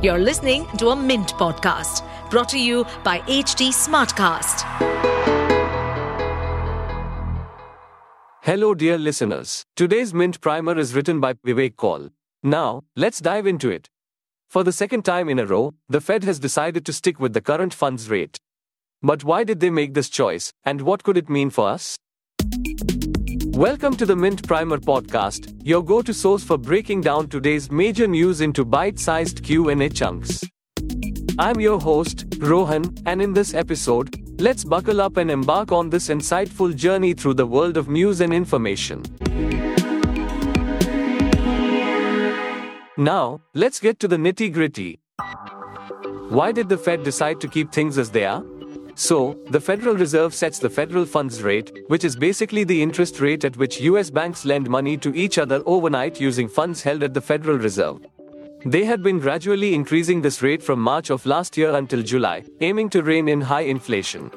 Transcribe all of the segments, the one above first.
You're listening to a Mint podcast brought to you by HT Smartcast. Hello, dear listeners. Today's Mint Primer is written by Vivek Kaul. Now, let's dive into it. For the second time in a row, the Fed has decided to stick with the current funds rate. But why did they make this choice, and what could it mean for us? Welcome to the Mint Primer podcast, your go-to source for breaking down today's major news into bite-sized Q&A chunks. I'm your host, Rohan, and in this episode, let's buckle up and embark on this insightful journey through the world of news and information. Now, let's get to the nitty-gritty. Why did the Fed decide to keep things as they are? So, the Federal Reserve sets the federal funds rate, which is basically the interest rate at which US banks lend money to each other overnight using funds held at the Federal Reserve. They had been gradually increasing this rate from March of last year until July, aiming to rein in high inflation.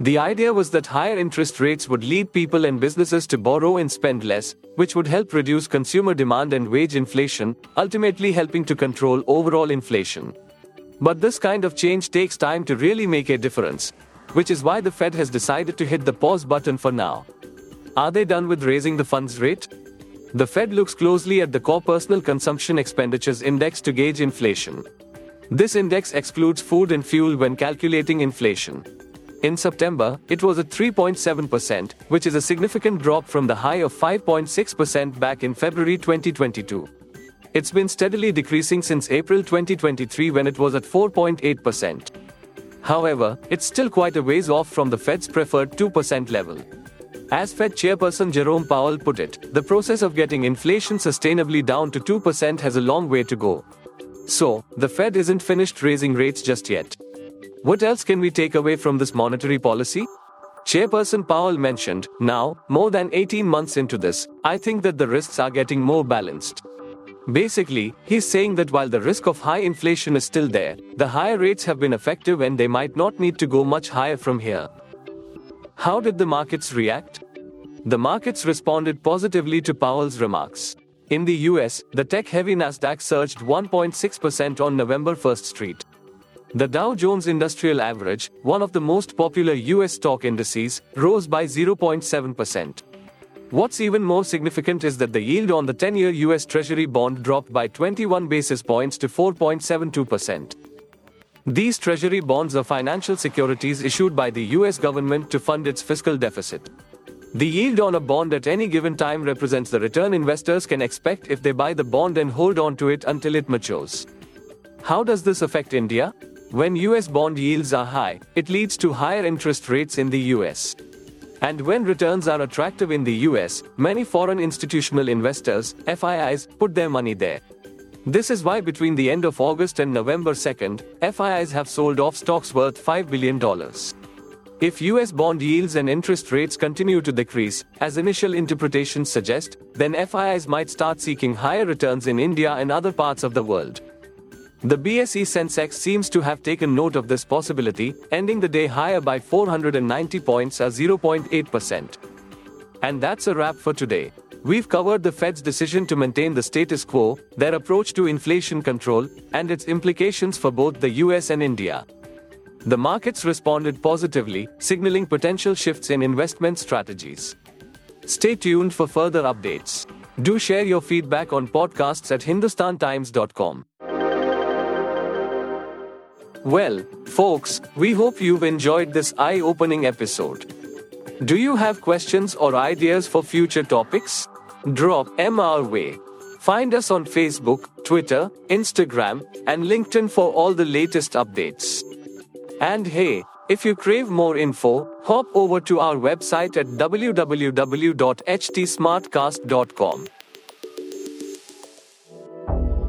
The idea was that higher interest rates would lead people and businesses to borrow and spend less, which would help reduce consumer demand and wage inflation, ultimately helping to control overall inflation. But this kind of change takes time to really make a difference, which is why the Fed has decided to hit the pause button for now. Are they done with raising the funds rate? The Fed looks closely at the core personal consumption expenditures index to gauge inflation. This index excludes food and fuel when calculating inflation. In September, it was at 3.7%, which is a significant drop from the high of 5.6% back in February 2022. It's been steadily decreasing since April 2023 when it was at 4.8%. However, it's still quite a ways off from the Fed's preferred 2% level. As Fed chairperson Jerome Powell put it, the process of getting inflation sustainably down to 2% has a long way to go. So, the Fed isn't finished raising rates just yet. What else can we take away from this monetary policy? Chairperson Powell mentioned, now, more than 18 months into this, I think that the risks are getting more balanced. Basically, he's saying that while the risk of high inflation is still there, the higher rates have been effective and they might not need to go much higher from here. How did the markets react? The markets responded positively to Powell's remarks. In the US, the tech heavy Nasdaq surged 1.6% on November 1st Street. The Dow Jones Industrial Average, one of the most popular US stock indices, rose by 0.7%. What's even more significant is that the yield on the 10 year US Treasury bond dropped by 21 basis points to 4.72%. These Treasury bonds are financial securities issued by the US government to fund its fiscal deficit. The yield on a bond at any given time represents the return investors can expect if they buy the bond and hold on to it until it matures. How does this affect India? When US bond yields are high, it leads to higher interest rates in the US. And when returns are attractive in the US, many foreign institutional investors, FIIs, put their money there. This is why between the end of August and November 2nd, FIIs have sold off stocks worth $5 billion. If US bond yields and interest rates continue to decrease, as initial interpretations suggest, then FIIs might start seeking higher returns in India and other parts of the world. The BSE Sensex seems to have taken note of this possibility, ending the day higher by 490 points or 0.8%. And that's a wrap for today. We've covered the Fed's decision to maintain the status quo, their approach to inflation control, and its implications for both the US and India. The markets responded positively, signaling potential shifts in investment strategies. Stay tuned for further updates. Do share your feedback on podcasts at hindustantimes.com. Well, folks, we hope you've enjoyed this eye opening episode. Do you have questions or ideas for future topics? Drop our way. Find us on Facebook, Twitter, Instagram, and LinkedIn for all the latest updates. And hey, if you crave more info, hop over to our website at www.htsmartcast.com.